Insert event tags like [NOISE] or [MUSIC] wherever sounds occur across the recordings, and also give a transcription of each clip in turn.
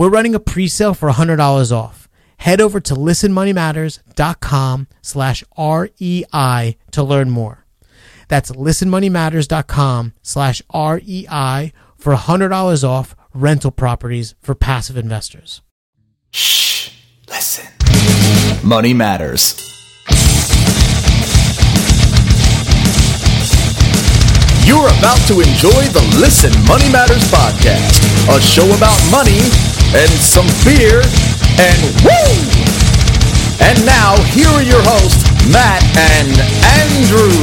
We're running a pre-sale for $100 off. Head over to listenmoneymatters.com slash REI to learn more. That's listenmoneymatters.com slash REI for $100 off rental properties for passive investors. Shh, listen. Money matters. You're about to enjoy the Listen Money Matters podcast, a show about money and some beer and woo! And now, here are your hosts, Matt and Andrew.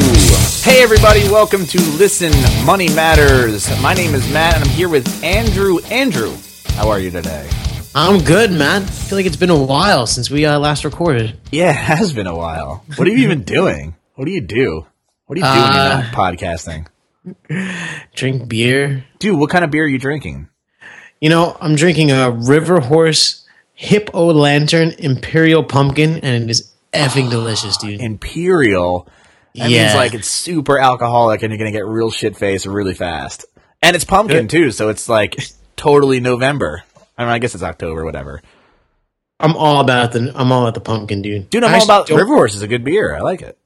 Hey, everybody, welcome to Listen Money Matters. My name is Matt, and I'm here with Andrew. Andrew, how are you today? I'm good, man. I feel like it's been a while since we uh, last recorded. Yeah, [LAUGHS] it has been a while. What have you been doing? What do you do? What are you doing when you're not podcasting? Drink beer. Dude, what kind of beer are you drinking? You know, I'm drinking a River Horse Hippo Lantern Imperial Pumpkin, and it is effing delicious, [GASPS] dude. Imperial. That Yeah. means like it's super alcoholic and you're gonna get real shit faced really fast. And it's pumpkin too, so it's like totally November. I mean, I guess it's October, whatever. I'm all about the I'm all about the pumpkin, dude. Dude, I'm I all about River Horse is a good beer. I like it.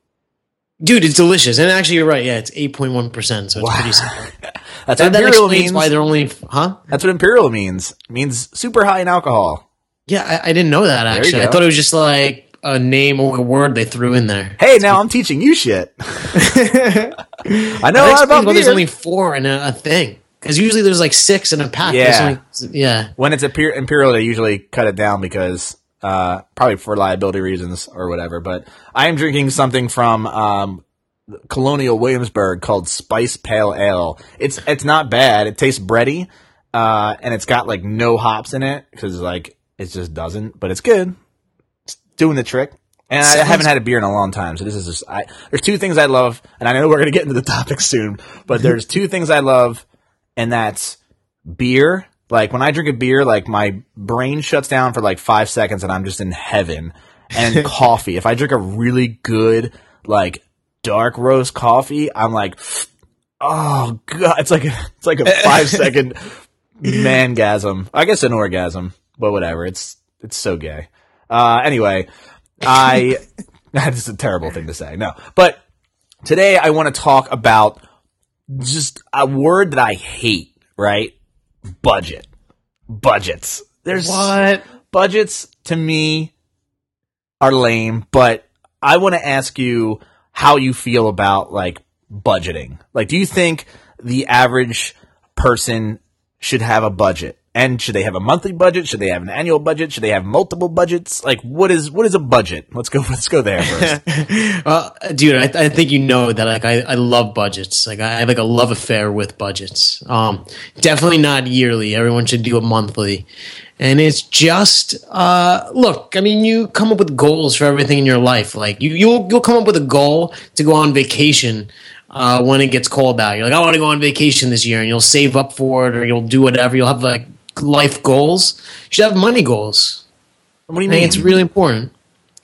Dude, it's delicious, and actually, you're right. Yeah, it's 8.1 percent, so it's pretty [LAUGHS] simple. That's That, what Imperial explains means. why they're only, huh? That's what Imperial means. It means super high in alcohol. Yeah, I, I didn't know that actually. I thought it was just like a name or a word they threw in there. Hey, now I'm teaching you shit. [LAUGHS] I know a lot about why there's only four in a, a thing. Because usually there's like six in a pack. Yeah. Only- yeah. when it's Imper- Imperial, they usually cut it down because uh, probably for liability reasons or whatever. But I am drinking something from um, Colonial Williamsburg called Spice Pale Ale. It's it's not bad. It tastes bready, uh, and it's got like no hops in it because like it just doesn't. But it's good. It's doing the trick. And I haven't had a beer in a long time, so this is just. I, there's two things I love, and I know we're gonna get into the [LAUGHS] topic soon. But there's two things I love, and that's beer. Like when I drink a beer, like my brain shuts down for like five seconds, and I'm just in heaven. And [LAUGHS] coffee. If I drink a really good like dark roast coffee, I'm like, oh god, it's like a, it's like a five [LAUGHS] second mangasm. I guess an orgasm, but whatever. It's it's so gay. Uh, anyway, I [LAUGHS] that's a terrible thing to say. No, but today I want to talk about just a word that I hate. Right? Budget. Budgets. There's What? budgets to me are lame, but I want to ask you how you feel about like budgeting. Like, do you think the average person should have a budget? And should they have a monthly budget? Should they have an annual budget? Should they have multiple budgets? Like, what is what is a budget? Let's go. [LAUGHS] Let's go there first. [LAUGHS] Well, dude, I, I think you know that like I, I love budgets. Like I have like a love affair with budgets. Um, definitely not yearly. Everyone should do it monthly. And it's just uh, look. I mean, you come up with goals for everything in your life. Like you, you'll you'll come up with a goal to go on vacation uh, when it gets cold out. You're like, I want to go on vacation this year, and you'll save up for it, or you'll do whatever. You'll have like life goals. You should have money goals. what do you I mean? it's really important.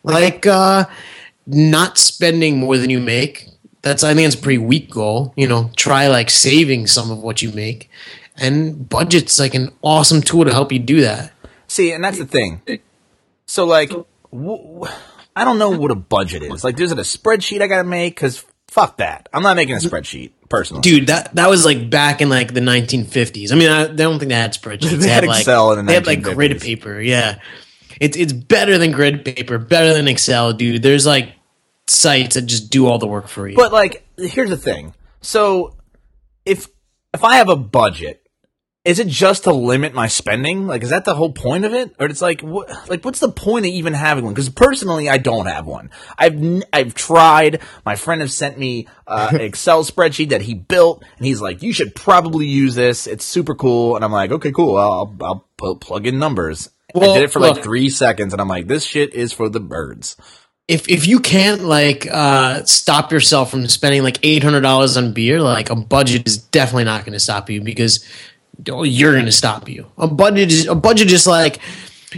Like uh not spending more than you make. That's I think it's a pretty weak goal. You know, try like saving some of what you make. And budget's like an awesome tool to help you do that. See, and that's the thing. So, like, w- w- I don't know what a budget is. Like, there's it a spreadsheet I gotta make? Because fuck that. I'm not making a spreadsheet personally. Dude, that that was like back in like the 1950s. I mean, I, I don't think they had spreadsheets. [LAUGHS] They had like Excel in the they had like grid paper. Yeah. It's it's better than grid paper, better than Excel, dude. There's like sites that just do all the work for you. But like, here's the thing. So if if I have a budget, is it just to limit my spending? Like, is that the whole point of it, or it's like, what, like, what's the point of even having one? Because personally, I don't have one. I've n- I've tried. My friend has sent me uh, an [LAUGHS] Excel spreadsheet that he built, and he's like, you should probably use this. It's super cool. And I'm like, okay, cool. I'll I'll pu- plug in numbers. I did it for like three seconds, and I'm like, this shit is for the birds. if if you can't like uh stop yourself from spending like eight hundred dollars on beer, like a budget is definitely not going to stop you because oh, you're going to stop you. A budget is a budget is like,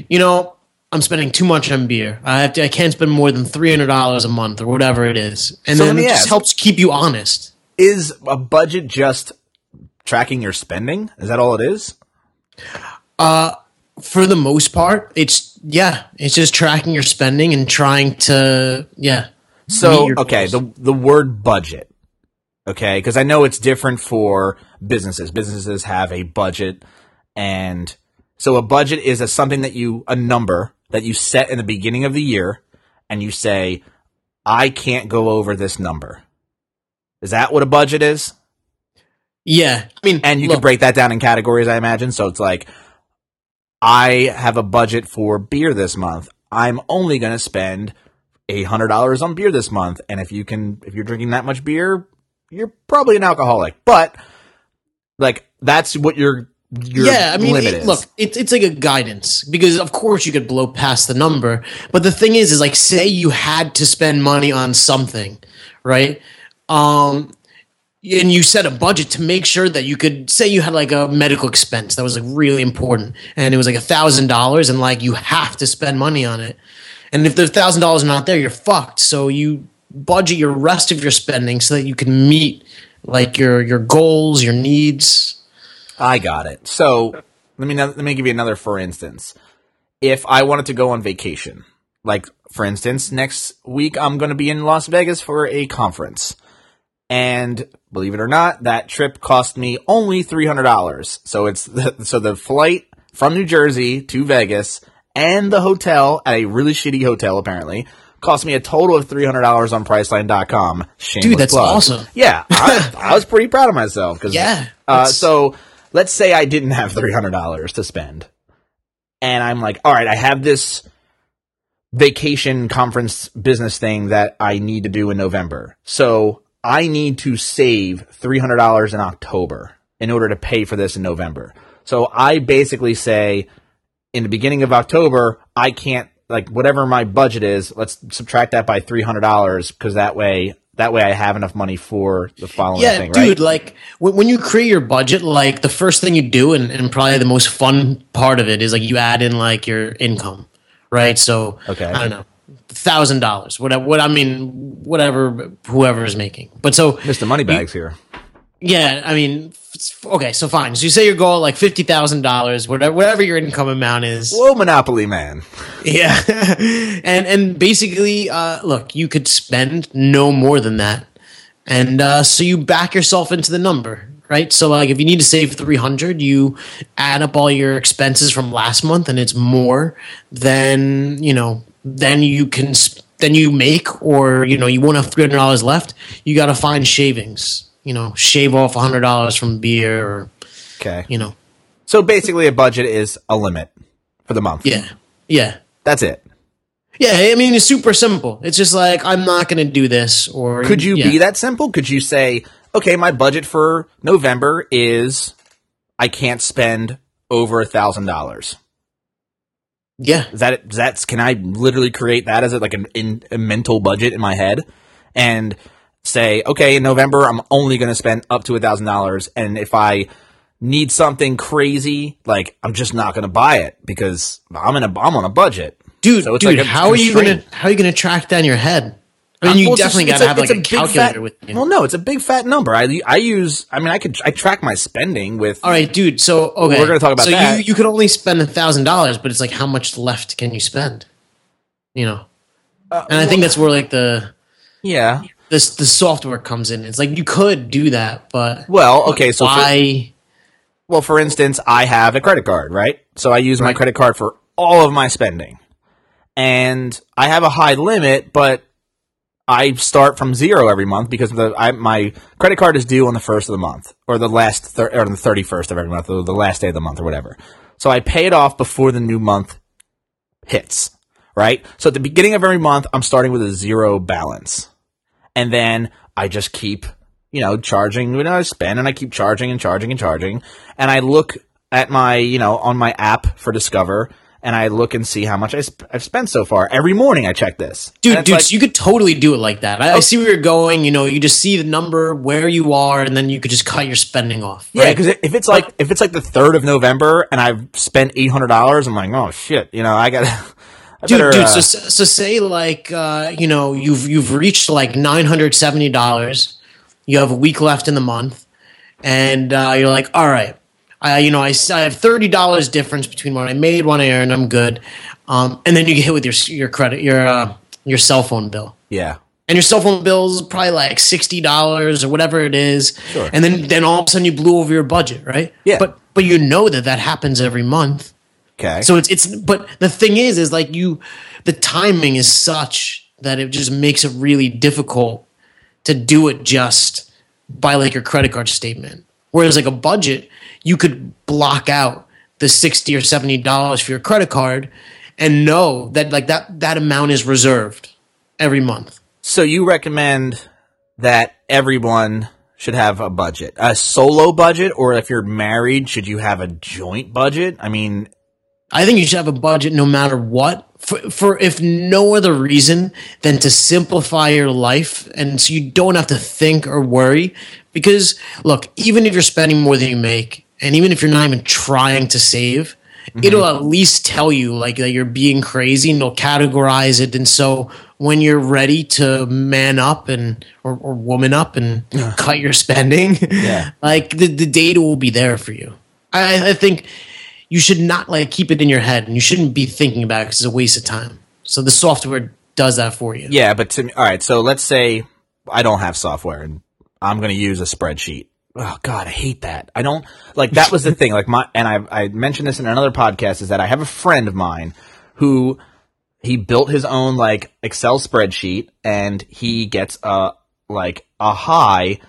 you know, I'm spending too much on beer. I have to. I can't spend more than three hundred dollars a month or whatever it is, and So then it me just ask- helps keep you honest. Is a budget just tracking your spending? Is that all it is? Uh, for the most part, it's yeah, it's just tracking your spending and trying to yeah. So okay, goals. the the word budget. Okay, because I know it's different for businesses. Businesses have a budget, and so a budget is a something that you a number that you set in the beginning of the year, and you say, "I can't go over this number." Is that what a budget is? yeah. I mean, And you look, can break that down in categories, I imagine. So it's like, I have a budget for beer this month. I'm only going to spend eight hundred dollars on beer this month. And if you can, if you're drinking that much beer, you're probably an alcoholic. But like, that's what your your yeah, I mean, it- look, it's it's like a guidance because of course you could blow past the number, but the thing is, is like say you had to spend money on something, right? Um, and you set a budget to make sure that you could say you had like a medical expense that was like really important, and it was like a thousand dollars, and like you have to spend money on it, and if the thousand dollars are not there, you're fucked. So you budget your rest of your spending so that you can meet like your your goals, your needs. I got it. So let me let me give you another for instance. If I wanted to go on vacation, like for instance, next week I'm going to be in Las Vegas for a conference. And believe it or not, that trip cost me only $300. So it's the, so the flight from New Jersey to Vegas and the hotel at a really shitty hotel apparently cost me a total of $300 on priceline.com. Shameless Dude, that's plug. awesome. [LAUGHS] Yeah, I, I was pretty proud of myself cuz Yeah, uh, so let's say I didn't have three hundred dollars to spend, and I'm like, all right, I have this vacation conference business thing that I need to do in November. So I need to save three hundred dollars in October in order to pay for this in November. So I basically say in the beginning of October, I can't like whatever my budget is. Let's subtract that by three hundred dollars because that way. That way, I have enough money for the following Yeah, thing, right? dude. Like when, when you create your budget, like the first thing you do, and, and probably the most fun part of it is like you add in like your income, right? So Okay. I don't know, thousand dollars, whatever. What I mean, whatever whoever is making. But so Mr. Moneybags here. Yeah, I mean, okay, so fine. So you say your goal like fifty thousand dollars, whatever, whatever your income amount is. Whoa, Monopoly man. Yeah, [LAUGHS] and and basically, uh, look, you could spend no more than that, and uh, so you back yourself into the number, right? So like, if you need to save three hundred, you add up all your expenses from last month, and it's more than you know. Then you can sp- then you make, or you know, you won't have three hundred dollars left. You got to find shavings. You know, shave off hundred dollars from beer, or Okay. you know, So basically, a budget is a limit for the month. yeah, yeah. That's it. Yeah, I mean it's super simple. It's just like I'm not going to do this or Could you yeah. be that simple? Could you say, okay, my budget for November is I can't spend over a thousand dollars. Yeah. Is that that's can I literally create that as a, like an in, a mental budget in my head and say, okay, in November I'm only going to spend up to a thousand dollars, and if I need something crazy, like I'm just not going to buy it because I'm in a I'm on a budget. Dude, So dude, like a how are you going to how are you going to track down your head? I mean, you Well, definitely got to have like a, it's calculator fat- with you. Well, no, it's a big fat number. I I use. I mean, I could I track my spending with. All right, dude. So okay, We're gonna talk about so that. you you could only spend a thousand dollars, but it's like how much left can you spend? You know, Uh, and I think that's where like the Yeah. This the software comes in. It's like you could do that, but Well, okay. So for, well, for instance, I have a credit card, right? So I use my credit card for all of my spending. and I have a high limit, but I start from zero every month because the I, my credit card is due on the first of the month or the last thir- or the thirty first of every month or the last day of the month or whatever. So I pay it off before the new month hits, right? So at the beginning of every month, I'm starting with a zero balance, and then I just keep you know charging. You know, I spend and I keep charging and charging and charging, and I look at my you know on my app for Discover and I look and see how much I sp- I've spent so far. Every morning I check this. Dude, dude, like- so you could totally do it like that. I, I oh. see where you're going. You know, you just see the number where you are, and then you could just cut your spending off. yeah, right? because if it's like if it's like the third of November and I've spent eight hundred dollars, I'm like, oh shit, you know, I got. I dude, better, dude. uh, So, so say like uh, you know you've you've reached like nine hundred seventy dollars. You have a week left in the month, and uh, you're like, all right, I you know I, I have thirty dollars difference between what I made, what I earned. I'm good. Um, and then you get hit with your your credit your uh, your cell phone bill. yeah, and your cell phone bill is probably like sixty dollars or whatever it is, Sure. and then then all of a sudden you blew over your budget, right? Yeah. But but you know that that happens every month, okay. so it's it's. But the thing is, is like you, the timing is such that it just makes it really difficult to do it just by like your credit card statement. Whereas like a budget, you could block out the sixty or seventy dollars for your credit card, and know that like that that amount is reserved every month. so you recommend that everyone should have a budget, a solo budget, or if you're married, should you have a joint budget? I mean, I think you should have a budget no matter what. For, for if no other reason than to simplify your life and so you don't have to think or worry. Because look, even if you're spending more than you make, and even if you're not even trying to save, mm-hmm. it'll at least tell you like that you're being crazy and it'll categorize it. And so when you're ready to man up and or, or woman up and cut your spending, Yeah. [LAUGHS] like the, the data will be there for you. I, I think you should not like keep it in your head and you shouldn't be thinking about it because it's a waste of time. So the software does that for you. Yeah, but to me, all right. So let's say I don't have software and I'm going to use a spreadsheet. Oh God, I hate that. I don't like that was the thing. Like my and I I mentioned this in another podcast is that I have a friend of mine who he built his own like Excel spreadsheet and he gets a like a high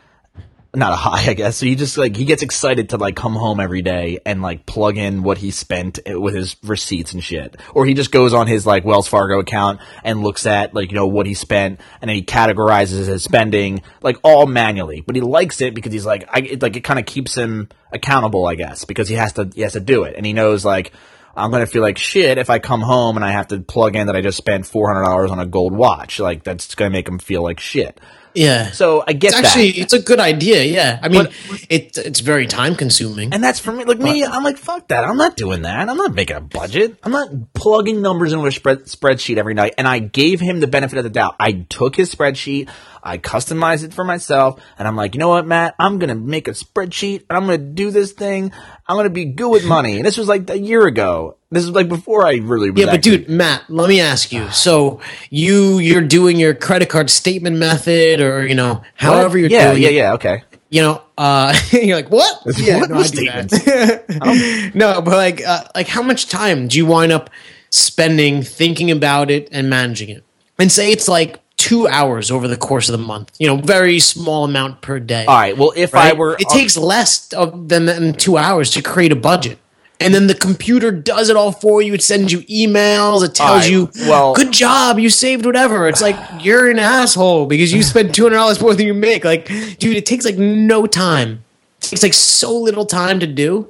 not a high, [LAUGHS] I guess. So he just like he gets excited to like come home every day and like plug in what he spent with his receipts and shit. Or he just goes on his like Wells Fargo account and looks at like you know what he spent and then he categorizes his spending like all manually. But he likes it because he's like I it, like it kind of keeps him accountable, I guess, because he has to he has to do it and he knows like. I'm gonna feel like shit if I come home and I have to plug in that I just spent four hundred dollars on a gold watch. Like that's gonna make him feel like shit. Yeah. So I get it's actually that. it's a good idea. Yeah. I mean, it it's very time consuming. And that's for me. Like me, I'm like, fuck that. I'm not doing that. I'm not making a budget. I'm not plugging numbers into a spread, spreadsheet every night. And I gave him the benefit of the doubt. I took his spreadsheet, I customize it for myself, and I'm like, you know what, Matt? I'm gonna make a spreadsheet, and I'm gonna do this thing. I'm gonna be good with money. And this was like a year ago. This is like before I really. Was Yeah, but actually- dude, Matt, let me ask you. So you you're doing your credit card statement method, or you know, however you're yeah, doing yeah, it. yeah. Okay. You know, uh, [LAUGHS] you're like, what? Yeah, What? no, I do statement? that. [LAUGHS] no, but like, uh, like, how much time do you wind up spending thinking about it and managing it? And say it's like two hours over the course of the month. You know, very small amount per day. All right. Well, if I were, it takes less of than, than two hours to create a budget. And then the computer does it all for you. It sends you emails. It tells right, you, well- "Good job, you saved whatever." It's like [SIGHS] you're an asshole because you spent two hundred dollars more than you make. Like, dude, it takes like no time. It takes like so little time to do,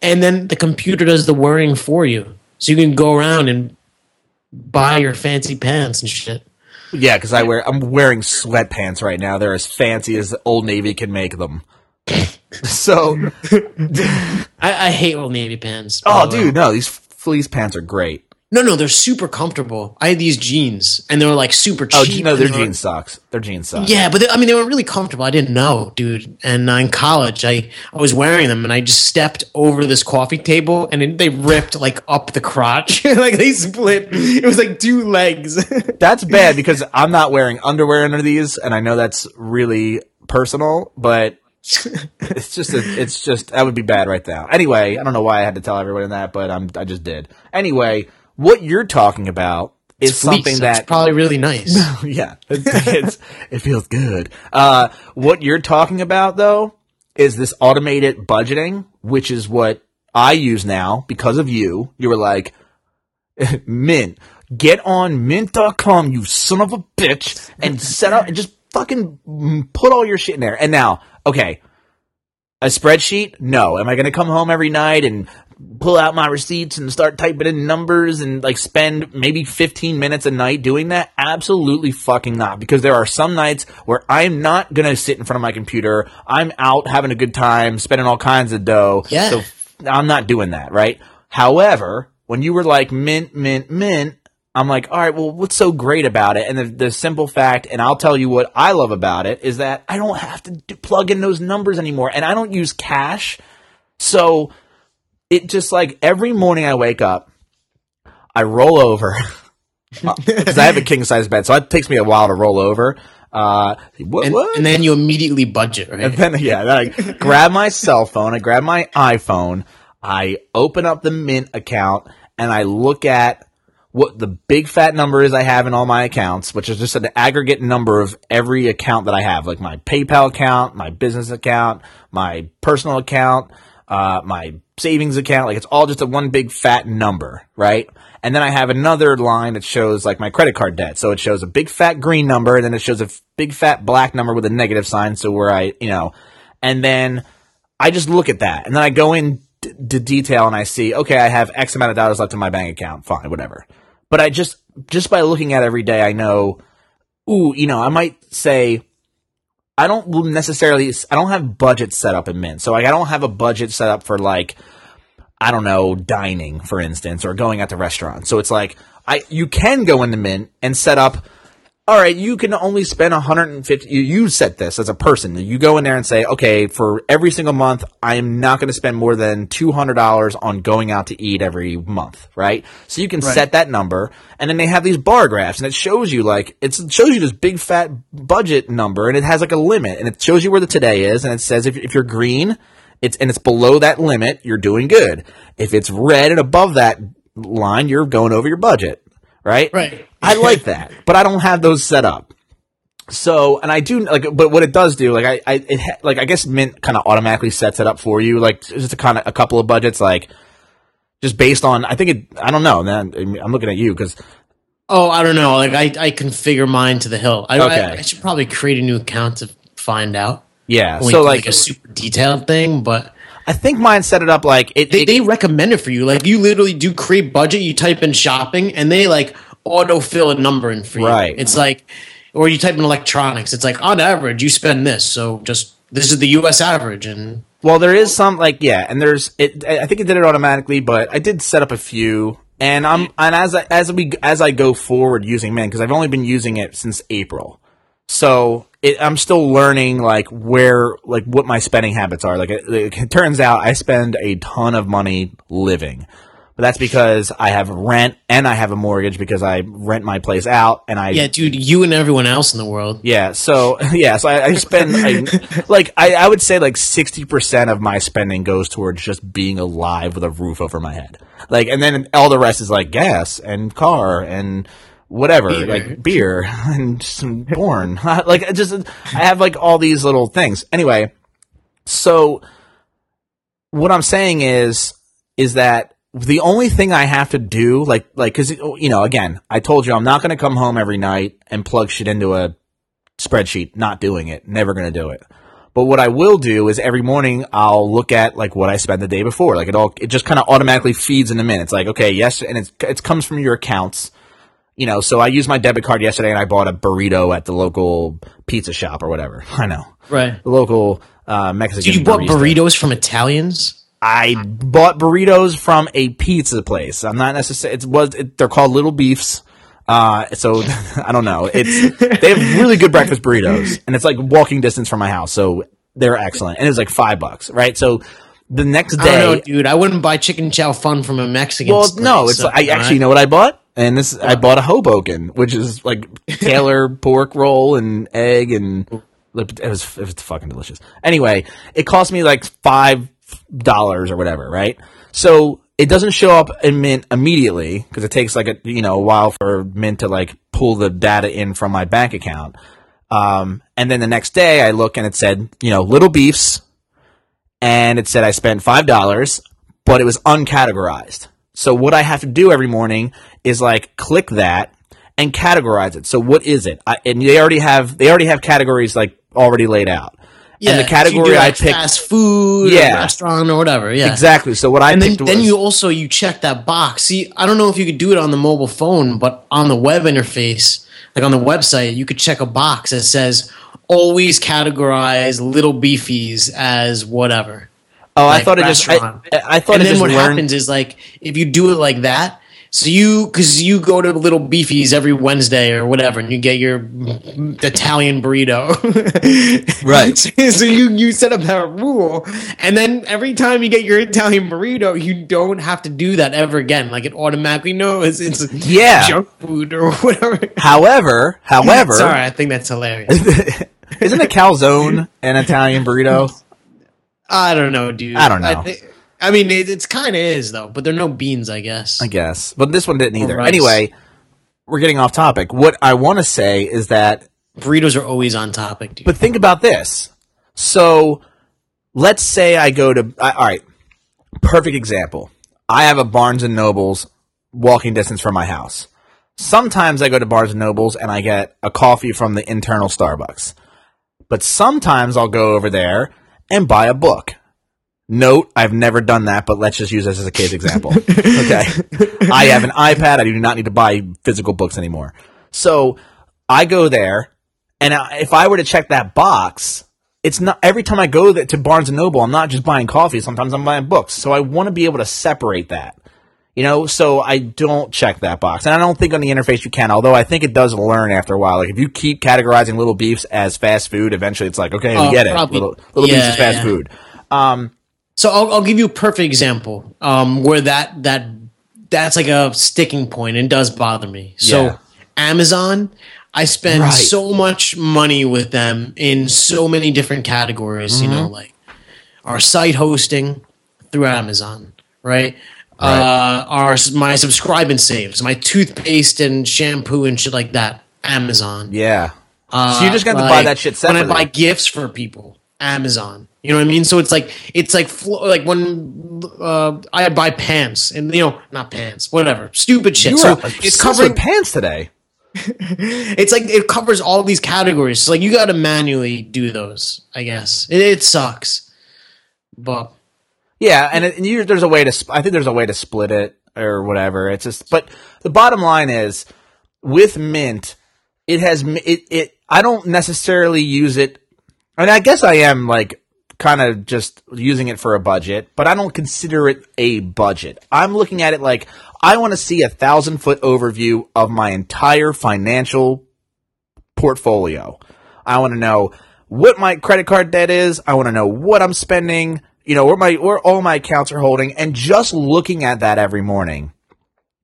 and then the computer does the worrying for you, so you can go around and buy your fancy pants and shit. Yeah, because I wear, I'm wearing sweatpants right now. They're as fancy as Old Navy can make them. [LAUGHS] so, [LAUGHS] I, I hate Old Navy pants. oh, dude, no, these fleece pants are great. No, no, they're super comfortable. I had these jeans, and they were like super cheap. Oh, no, they're and they were- jean socks. They're jean socks. Yeah, but they, I mean, they were really comfortable. I didn't know, dude. And uh, in college, I I was wearing them, and I just stepped over this coffee table, and it, they ripped like up the crotch, [LAUGHS] like they split. It was like two legs. [LAUGHS] That's bad because I'm not wearing underwear under these, and I know that's really personal, but it's just a, it's just that would be bad right now. Anyway, I don't know why I had to tell everyone that, but I'm I just did. Anyway, what you're talking about is Fleece, something that's that probably really nice. [LAUGHS] yeah, [LAUGHS] it's, it's, it feels good. Uh, what you're talking about though is this automated budgeting, which is what I use now because of you. You were like, [LAUGHS] Mint, get on mint.com, you son of a bitch, and set up and just fucking put all your shit in there. And now, okay, a spreadsheet? No. Am I going to come home every night and pull out my receipts and start typing in numbers and like spend maybe 15 minutes a night doing that? Absolutely fucking not. Because there are some nights where I'm not going to sit in front of my computer. I'm out having a good time, spending all kinds of dough. Yeah. So I'm not doing that, right? However, when you were like mint, mint, mint, I'm like, all right, well, what's so great about it? And the, the simple fact, and I'll tell you what I love about it, is that I don't have to do, plug in those numbers anymore. And I don't use cash. So it just like every morning I wake up, I roll over [LAUGHS] because I have a king size bed. So it takes me a while to roll over. Uh, what, And, what? and then you immediately budget, right? And then yeah, then I grab my cell phone, I grab my iPhone, I open up the Mint account, and I look at what the big fat number is I have in all my accounts, which is just an aggregate number of every account that I have, like my PayPal account, my business account, my personal account, uh, my savings account. Like it's all just a one big fat number, right? And then I have another line that shows like my credit card debt. So it shows a big fat green number, and then it shows a big fat black number with a negative sign. So where I, you know, and then I just look at that, and then I go in d- detail, and I see, okay, I have X amount of dollars left in my bank account. Fine, whatever. But I just just by looking at every day, I know, ooh, you know, I might say, I don't necessarily, I don't have budget set up in Mint, so like I don't have a budget set up for like. I don't know, dining, for instance, or going out to restaurants. So it's like, I, you can go into Mint and set up, all right, you can only spend 150, you, you set this as a person. You go in there and say, okay, for every single month, I'm not going to spend more than $200 on going out to eat every month, right? So you can set that number, and then they have these bar graphs, and it shows you like, it's, it shows you this big fat budget number, and it has like a limit, and it shows you where the today is, and it says if, if you're green, it's and it's below that limit, you're doing good. If it's red and above that line, you're going over your budget, right? Right. I like that, but I don't have those set up. So, and I do like, but what it does do, like, I, I, it, like, I guess Mint kind of automatically sets it up for you, like, just a kind of a couple of budgets, like, just based on, I think it, I don't know, man. I'm looking at you because Oh, I don't know. Like I, I configure mine to the hill. I, Okay. I, I should probably create a new account to find out. yeah, so like, a super detailed thing, but I think mine set it up like it. they, it- they recommend it for you. Like you literally do create budget, you type in shopping, and they like autofill a number in for you. Right. It's like, or you type in electronics. It's like on average you spend this, so just this is the U.S. average, and Well, there is some like yeah, and there's it. I think it did it automatically, but I did set up a few, and I'm and as I, as we as I go forward using Mint because I've only been using it since April, so it, I'm still learning like where like what my spending habits are. Like it, it turns out, I spend a ton of money living. But that's because I have rent and I have a mortgage because I rent my place out and I yeah, dude, you and everyone else in the world. yeah, so [LAUGHS] yeah, so I, I spend I, [LAUGHS] like I, I would say like sixty percent of my spending goes towards just being alive with a roof over my head. Like, and then all the rest is like gas and car and whatever, Beer. like beer [LAUGHS] and some porn. [LAUGHS] like, just I have like all these little things. Anyway, so what I'm saying is is that the only thing I have to do, like, like, cause, you know, again, I told you I'm not going to come home every night and plug shit into a spreadsheet. Not doing it. Never going to do it. But what I will do is every morning I'll look at like what I spent the day before. Like it all, it just kind of automatically feeds in the minutes. Like, okay, yes, and it's, it comes from your accounts. You know, so I used my debit card yesterday and I bought a burrito at the local pizza shop or whatever. [LAUGHS] I know. Right. The local, uh, Mexican. Did you bought burritos from Italians? I bought burritos from a pizza place. I'm not necessarily. It was. It, they're called Little Beefs. Uh, so [LAUGHS] I don't know. It's they have really good breakfast burritos, and it's like walking distance from my house, so they're excellent. And it was like five bucks, right? So the next I don't know, day, dude. I wouldn't buy chicken chow fun from a Mexican. well, place, no, it's so- like, I actually know what I bought, and this I bought a Hoboken, which is like [LAUGHS] Taylor pork roll and egg, and it was it was fucking delicious. Anyway, it cost me like five dollars or whatever, right? So it doesn't show up in Mint immediately because it takes like a you know a while for Mint to like pull the data in from my bank account. Um, and then the next day I look and it said you know little beefs, and it said I spent five dollars, but it was uncategorized. So what I have to do every morning is like click that and categorize it. So what is it? I, and they already have they already have categories like already laid out. Yeah, and the category do, I like, picked fast food, Yeah. or restaurant or whatever. Yeah, exactly. So what I And then, picked then you also you check that box. See, I don't know if you could do it on the mobile phone, but on the web interface, like on the website, you could check a box that says always categorize little beefies as whatever. oh I thought it just I. I thought and it then just what learned happens is like if you do it like that, so you because you go to Little Beefies every Wednesday or whatever, and you get your Italian burrito, [LAUGHS] Right. so you you set up that rule, and then every time you get your Italian burrito, you don't have to do that ever again. Like it automatically knows it's Yeah. junk food or [LAUGHS] whatever. However, however, [LAUGHS] Sorry, I think that's hilarious. isn't a calzone an Italian burrito? I don't know, dude. I don't know. thi- I mean, it, it's kind of is though, but there are no beans, I guess. I guess, but this one didn't either. rice. Anyway, we're getting off topic. What I want to say is that Burritos are always on topic, dude. But think about this. So let's say I go to I, all right. Perfect example. I have a Barnes and Nobles walking distance from my house. Sometimes I go to Barnes and Nobles and I get a coffee from the internal Starbucks. But sometimes I'll go over there and buy a book. Note, I've never done that, but let's just use this as a case example. [LAUGHS] okay. I have an iPad. I do not need to buy physical books anymore. So I go there, and if I were to check that box, it's not every time I go to Barnes and Noble, I'm not just buying coffee. Sometimes I'm buying books. So I want to be able to separate that. You know, so I don't check that box. And I don't think on the interface you can, although I think it does learn after a while. Like if you keep categorizing little beefs as fast food, eventually it's like, okay, we Oh, get it. probably. Little, little beefs is fast yeah. food. Um, So I'll, I'll give you a perfect example um, where that that that's like a sticking point and does bother me. So Yeah. Amazon, I spend Right. so much money with them in so many different categories. You Mm-hmm. know, like our site hosting through Amazon, right? Uh, our my subscribe and saves, my toothpaste and shampoo and shit like that. Amazon. Yeah. Uh, so you're just got to to buy that shit separately. when. I buy gifts for people. Amazon. You know what I mean? So it's like it's like like when uh, I buy pants and you know not pants, whatever, stupid shit. You're so it's covering. pants today. [LAUGHS] It's like it covers all these categories. So like you got to manually do those. I guess it, it sucks, but Yeah, and, it, and you, there's a way to. sp- I think there's a way to split it or whatever. It's just, but the bottom line is, with Mint, it has it. It I don't necessarily use it. I mean, I guess I am like kind of just using it for a budget, but I don't consider it a budget. I'm looking at it like I want to see a thousand foot overview of my entire financial portfolio. I want to know what my credit card debt is. I want to know what I'm spending, you know, where my where all my accounts are holding and just looking at that every morning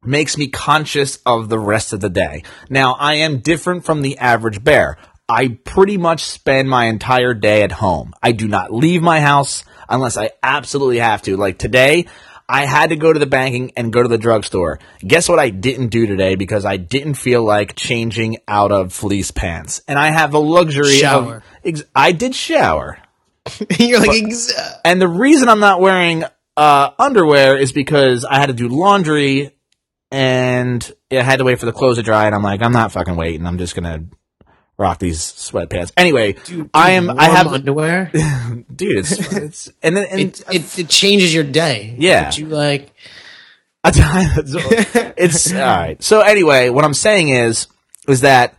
makes me conscious of the rest of the day. Now, I am different from the average bear. I pretty much spend my entire day at home. I do not leave my house unless I absolutely have to. Like today, I had to go to the banking and go to the drugstore. Guess what I didn't do today because I didn't feel like changing out of fleece pants. And I have the luxury Shower. of ex- I did shower. [LAUGHS] you're like ex- And the reason I'm not wearing uh, underwear is because I had to do laundry and I had to wait for the clothes to dry. And I'm like, I'm not fucking waiting. I'm just gonna rock these sweatpants. Anyway, I am. I have, underwear. [LAUGHS] dude. It's, it's and then and it, it it changes your day. Yeah. But you like [LAUGHS] it's all right. So anyway, what I'm saying is, is that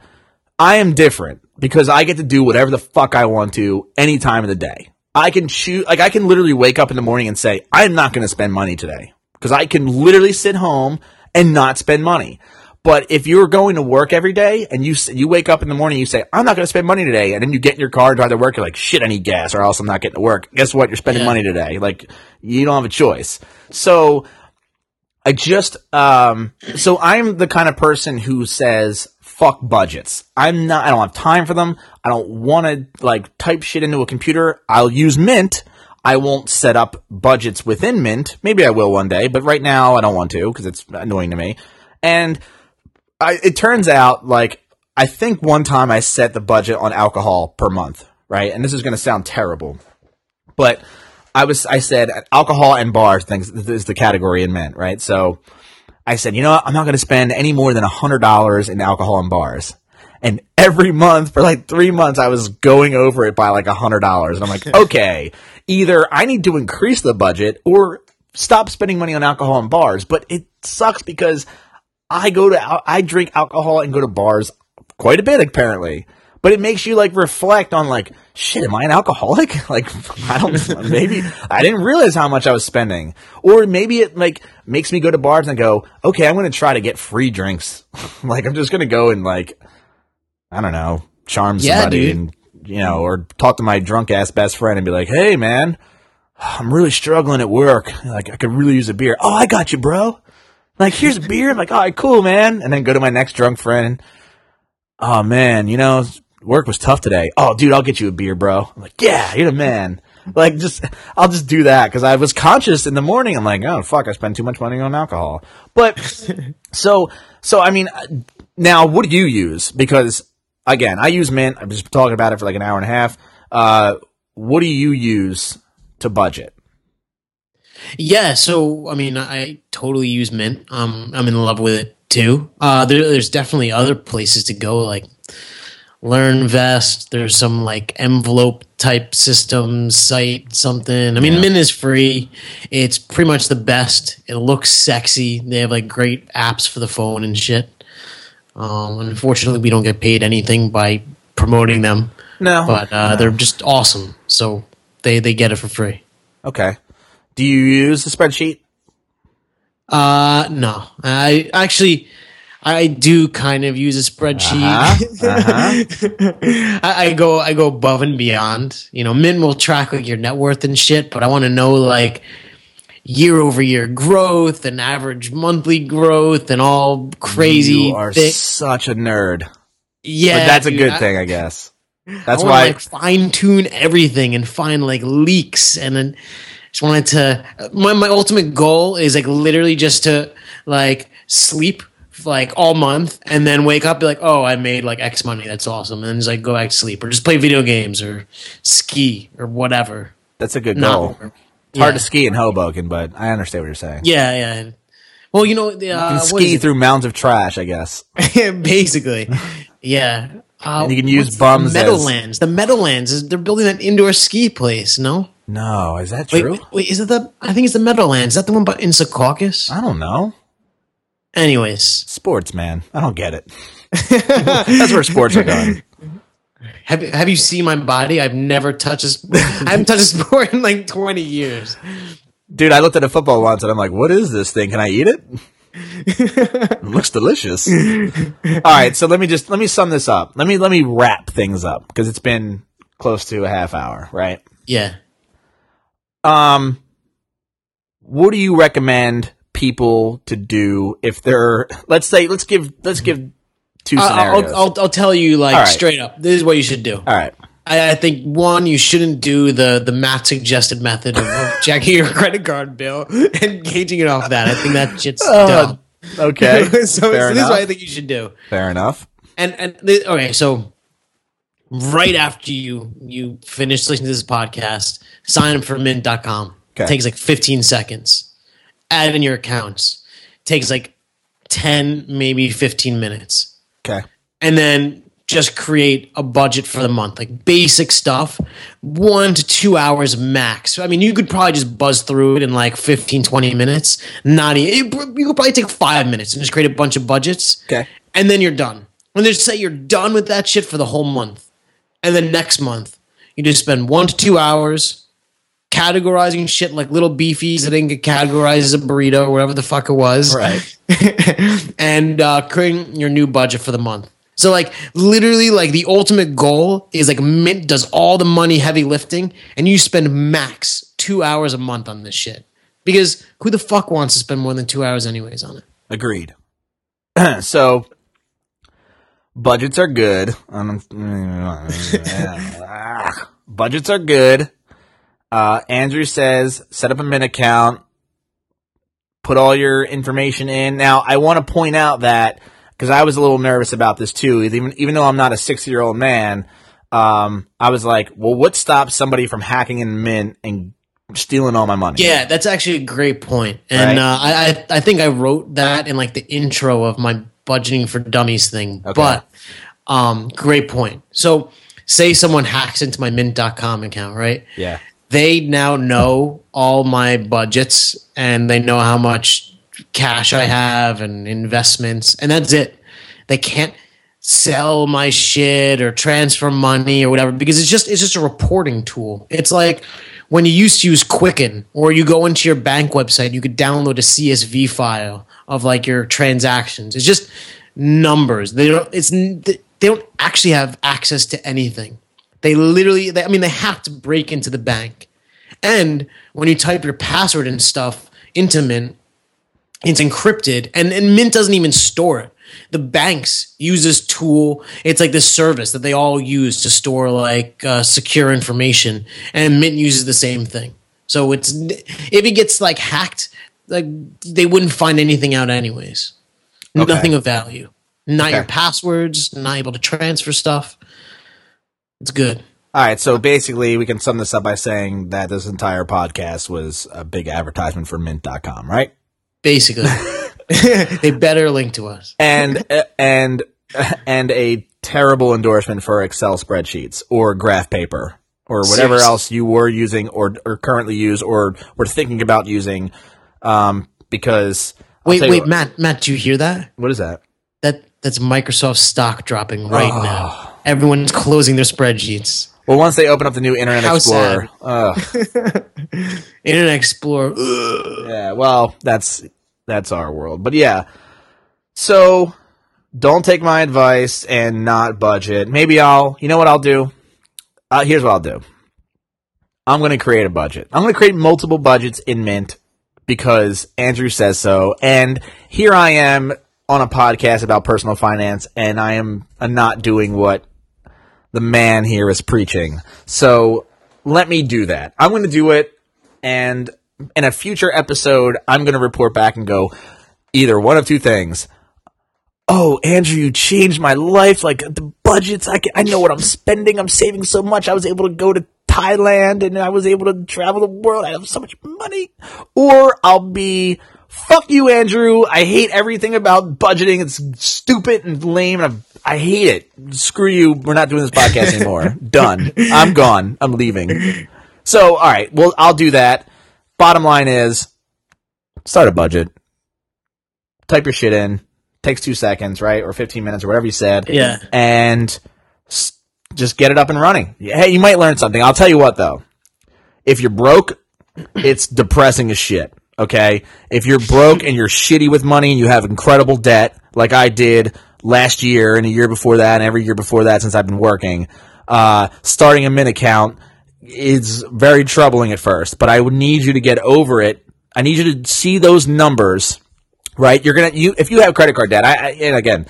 I am different because I get to do whatever the fuck I want to any time of the day. I can choose, like I can literally wake up in the morning and say, I'm not going to spend money today because I can literally sit home and not spend money. But if you're going to work every day and you you wake up in the morning, you say, I'm not going to spend money today, and then you get in your car and drive to work, you're like, shit, I need gas, or else I'm not getting to work. Guess what? You're spending Yeah. money today. Like you don't have a choice. So I just um so I'm the kind of person who says fuck budgets. I'm not I don't have time for them. I don't want to like type shit into a computer. I'll use Mint. I won't set up budgets within Mint. Maybe I will one day, but right now I don't want to because it's annoying to me. And I, it turns out, like, I think one time I set the budget on alcohol per month, right? And this is going to sound terrible, but I was, I said alcohol and bars things is the category in Mint, right? So I said, you know what? I'm not going to spend any more than a hundred dollars in alcohol and bars. And every month for like three months, I was going over it by like a hundred dollars. And I'm like, [LAUGHS] okay, either I need to increase the budget or stop spending money on alcohol and bars. But it sucks because I go to, I drink alcohol and go to bars quite a bit apparently. But it makes you like reflect on like, shit, am I an alcoholic? [LAUGHS] Like, I don't, maybe I didn't realize how much I was spending. Or maybe it like makes me go to bars and go, okay, I'm going to try to get free drinks. [LAUGHS] like, I'm just going to go and like, I don't know, charm somebody dude. and, you know, or talk to my drunk ass best friend and be like, hey man, I'm really struggling at work. Like, I could really use a beer. Oh, I got you, bro. Like, here's a beer. I'm like, all right, cool, man. And then go to my next drunk friend. Oh man, you know, work was tough today. Oh, dude, I'll get you a beer, bro. I'm like, yeah, you're the man. Like, just, I'll just do that because I was conscious in the morning. I'm like, oh fuck, I spend too much money on alcohol. But [LAUGHS] so, so I mean, uh, now what do you use? Because again, I use Mint. I've just been talking about it for like an hour and a half. Uh, what do you use to budget? Yeah, so I mean, I totally use Mint. Um, I'm in love with it too. Uh, there, there's definitely other places to go, like LearnVest. There's some like envelope type system site, something. I mean, Mint is free. It's pretty much the best. It looks sexy. They have like great apps for the phone and shit. Um, unfortunately, we don't get paid anything by promoting them, No, but uh, they're just awesome. So they they get it for free. okay. Do you use the spreadsheet? Uh no. I actually I do kind of use a spreadsheet. Uh-huh. [LAUGHS] I, I go I go above and beyond. You know, Mint will track like your net worth and shit, but I want to know like year over year growth and average monthly growth and all crazy. You are thi- such a nerd. yeah, but that's a good I- thing, I guess. I That's want why. like fine tune everything and find like leaks and then just wanted to my my ultimate goal is like literally just to like sleep like all month and then wake up be like oh I made like X money that's awesome and then just like go back to sleep or just play video games or ski or whatever. that's a good Not- goal. It's hard yeah. to ski in Hoboken, but I understand what you're saying. Yeah, yeah. Well, you know, the, uh, you can ski through mounds of trash, I guess. [LAUGHS] basically, yeah. Uh, And you can use bums The as- Meadowlands. The Meadowlands is they're building an indoor ski place. No, No, is that true? wait, wait, is it the? I think it's the Meadowlands. Is that the one but in Secaucus? I don't know. Anyways, Sports, man. I don't get it. [LAUGHS] That's where sports are going. have have you seen my body? I've never touched a sport. [LAUGHS] I haven't touched a sport in like twenty years. Dude, I looked at a football once and I'm like, what is this thing? Can I eat it? it looks delicious. [LAUGHS] All right, so let me just let me sum this up. Let me let me wrap things up because it's been close to a half hour, right? Yeah. Um what do you recommend people to do if they're let's say let's give let's give two scenarios. I'll, I'll I'll tell you like right. straight up. This is what you should do. All right. I, I think one, you shouldn't do the the Matt suggested method of, of [LAUGHS] checking your credit card bill and gauging it off that. I think that shit's [LAUGHS] dumb. Okay. [LAUGHS] so, so this is what I think you should do. Fair enough. And and okay, so right after you you finish listening to this podcast, sign up for mint.com. Okay. It takes like 15 seconds. Add it in your accounts. It takes like 10, maybe 15 minutes. Okay. And then just create a budget for the month, like basic stuff, one to two hours max. I mean, you could probably just buzz through it in like 15, 20 minutes. Not even, you could probably take five minutes and just create a bunch of budgets. Okay. And then you're done. And just say you're done with that shit for the whole month. And then next month, you just spend one to two hours categorizing shit like little beefies that didn't get categorized as a burrito or whatever the fuck it was Right. [LAUGHS] and uh, creating your new budget for the month. So like literally like the ultimate goal is like Mint does all the money heavy lifting and you spend max two hours a month on this shit. Because who the fuck wants to spend more than two hours anyways on it? Agreed. [CLEARS THROAT] so budgets are good. [LAUGHS] Budgets are good. Uh, Andrew says set up a Mint account, put all your information in. Now, I want to point out that because I was a little nervous about this too, even even though I'm not a 60 year old man. Um, I was like, well, what stops somebody from hacking in Mint and stealing all my money? Yeah, that's actually a great point. And Right. uh, I, I I think I wrote that in like the intro of my budgeting for dummies thing. Okay. But um, great point. So say someone hacks into my mint.com account, right? Yeah. They now know all my budgets and they know how much cash I have and investments, and that's it. They can't sell my shit or transfer money or whatever because it's just it's just a reporting tool. It's like when you used to use Quicken or you go into your bank website, you could download a CSV file of like your transactions. It's just numbers. They don't it's they don't actually have access to anything. They literally they, I mean they have to break into the bank. And when you type your password and stuff into Mint, it's encrypted and, and mint doesn't even store it the banks use this tool. It's like this service that they all use to store like uh, secure information and mint uses the same thing. So it's if it gets like hacked like they wouldn't find anything out anyways. Nothing of value. Not your passwords not able to transfer stuff. It's good. All right. So basically, we can sum this up by saying that this entire podcast was a big advertisement for Mint.com, right? basically [LAUGHS] [LAUGHS] they better link to us and uh, and uh, and a terrible endorsement for Excel spreadsheets or graph paper or whatever Seriously. else you were using or or currently use or were thinking about using. Um, because I'll wait wait what- matt matt do you hear that what is that? That that's Microsoft stock dropping right Oh. now. Everyone's closing their spreadsheets. Well, once they open up the new Internet How Explorer, [LAUGHS] Internet Explorer. ugh. yeah. Well, that's that's our world, but yeah. So don't take my advice and not budget. Maybe I'll. You know what I'll do? Uh, here's what I'll do. I'm going to create a budget. I'm going to create multiple budgets in Mint because Andrew says so. And here I am on a podcast about personal finance, and I am not doing what the man here is preaching. So let me do that. I'm going to do it, and in a future episode, I'm going to report back and go either one of two things. Oh, Andrew, you changed my life. Like the budgets, I can, I know what I'm spending. I'm saving so much. I was able to go to Thailand and I was able to travel the world. I have so much money. Or I'll be, fuck you, Andrew. I hate everything about budgeting. It's stupid and lame. And I, I hate it. Screw you. We're not doing this podcast anymore. [LAUGHS] Done. I'm gone. I'm leaving. So, all right. Well, I'll do that. Bottom line is, start a budget. Type your shit in. Takes two seconds, right, or 15 minutes, or whatever you said Yeah. and s- just get it up and running. Hey, you might learn something. I'll tell you what though. If you're broke, it's depressing as shit. Okay? If you're broke and you're shitty with money and you have incredible debt, like I did last year and a year before that and every year before that since I've been working, uh, starting a Mint account is very troubling at first, but I would need you to get over it. I need you to see those numbers, right? You're gonna, you, if you have credit card debt, I, I and again,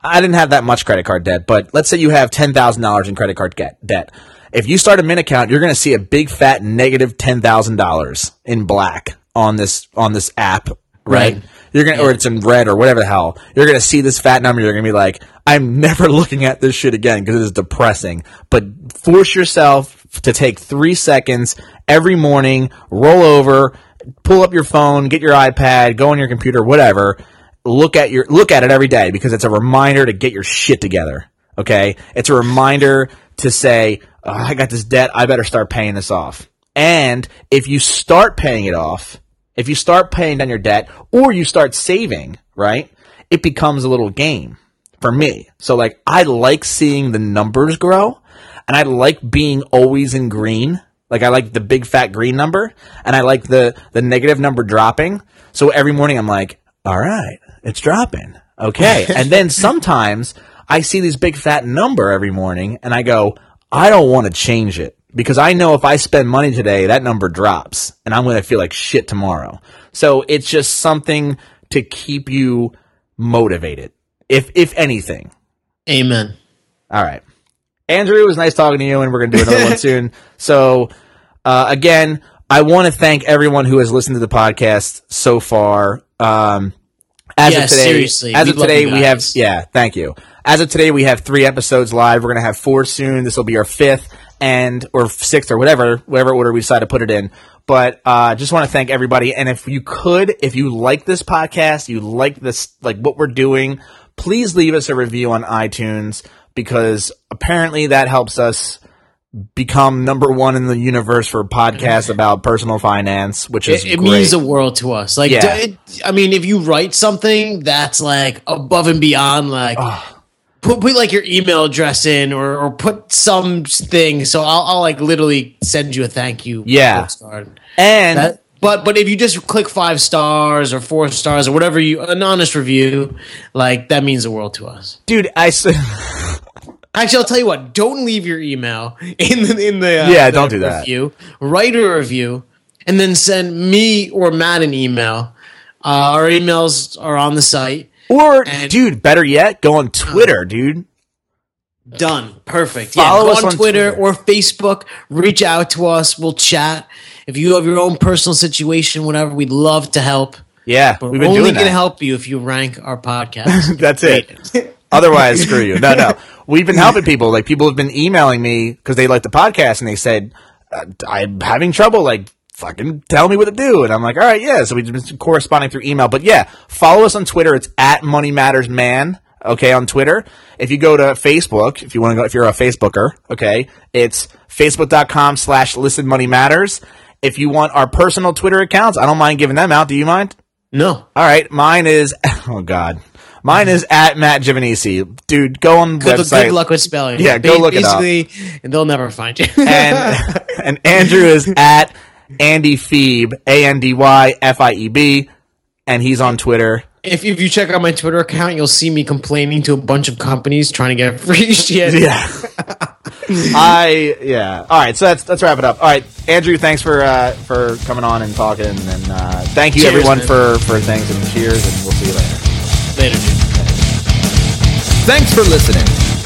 I didn't have that much credit card debt, but let's say you have ten thousand dollars in credit card get, debt. If you start a Mint account, you're going to see a big fat negative ten thousand dollars in black on this on this app, right? Right. You're gonna, or it's in red or whatever the hell. You're gonna see this fat number. You're gonna be like, I'm [LAUGHS] never looking at this shit again because it is depressing. But force yourself to take three seconds every morning, roll over, pull up your phone, get your iPad, go on your computer, whatever. Look at your look at it every day because it's a reminder to get your shit together. Okay, it's a reminder to say, oh, I got this debt. I better start paying this off. And if you start paying it off, if you start paying down your debt or you start saving, right, it becomes a little game for me. So like I like seeing the numbers grow and I like being always in green. Like I like the big fat green number and I like the the negative number dropping. So every morning I'm like, all right, it's dropping. Okay. [LAUGHS] and then sometimes I see this big fat number every morning and I go, I don't want to change it because I know if I spend money today, that number drops and I'm going to feel like shit tomorrow. So it's just something to keep you motivated, if if anything. Amen. All right, Andrew, it was nice talking to you, and we're going to do another one [LAUGHS] soon. So Uh, again, I want to thank everyone who has listened to the podcast so far. Um, as Yeah, of today, seriously, as we of today, we have yeah. Thank you. As of today, we have three episodes live. We're gonna have four soon. This will be our fifth and or sixth or whatever, whatever order we decide to put it in. But uh, just want to thank everybody. And if you could, if you like this podcast, you like this, like what we're doing, please leave us a review on iTunes because apparently that helps us become number one in the universe for podcasts about personal finance, which is It, it means the world to us. Like, Yeah. it, I mean, if you write something that's like above and beyond, like put put like your email address in, or or put some thing. So I'll, I'll like literally send you a thank you. Yeah. postcard. and That, but but if you just click five stars or four stars or whatever you an honest review, like that means the world to us. dude, I [LAUGHS] Actually, I'll tell you what. Don't leave your email in the in the uh, Yeah, the don't do that. Review. Write a review, and then send me or Matt an email. Uh, our emails are on the site. or And- dude, better yet, go on Twitter, dude. Done. Perfect. Follow yeah, us on, on Twitter, Twitter. or Facebook. Reach out to us. We'll chat. If you have your own personal situation, whatever, we'd love to help. Yeah, But we've we're been only going to help you if you rank our podcast. [LAUGHS] That's it. Otherwise, screw you. No, no. [LAUGHS] We've been helping people. Like people have been emailing me because they like the podcast, and they said uh, I'm having trouble. Like fucking tell me what to do, and I'm like, all right, yeah. So we've been corresponding through email. But yeah, follow us on Twitter. It's at Money Matters Man. Okay, on Twitter. If you go to Facebook, if you want to go, if you're a Facebooker, okay, it's facebook.com slash listen money matters. If you want our personal Twitter accounts, I don't mind giving them out. Do you mind? no. All right, mine is [LAUGHS] oh god, mine is at Matt Giovanisi. Dude, go on the Good, website. good luck with spelling. Yeah, go look it up. Basically, they'll never find you. [LAUGHS] And and Andrew is at Andy Phoebe, A N D Y F I E B, and he's on Twitter. if, if you check out my Twitter account, you'll see me complaining to a bunch of companies trying to get [LAUGHS] free shit. Yeah. [LAUGHS] I yeah. All right, so let's let's wrap it up. All right, Andrew, thanks for uh, for coming on and talking, and uh, thank you Cheers, everyone man. for for things and cheers, and we'll see you later. Thanks for listening.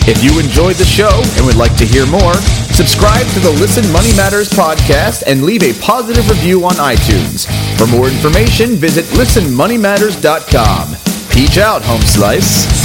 If you enjoyed the show and would like to hear more, subscribe to the Listen Money Matters podcast and leave a positive review on iTunes. For more information, visit listenmoneymatters.com. Peach out, home slice.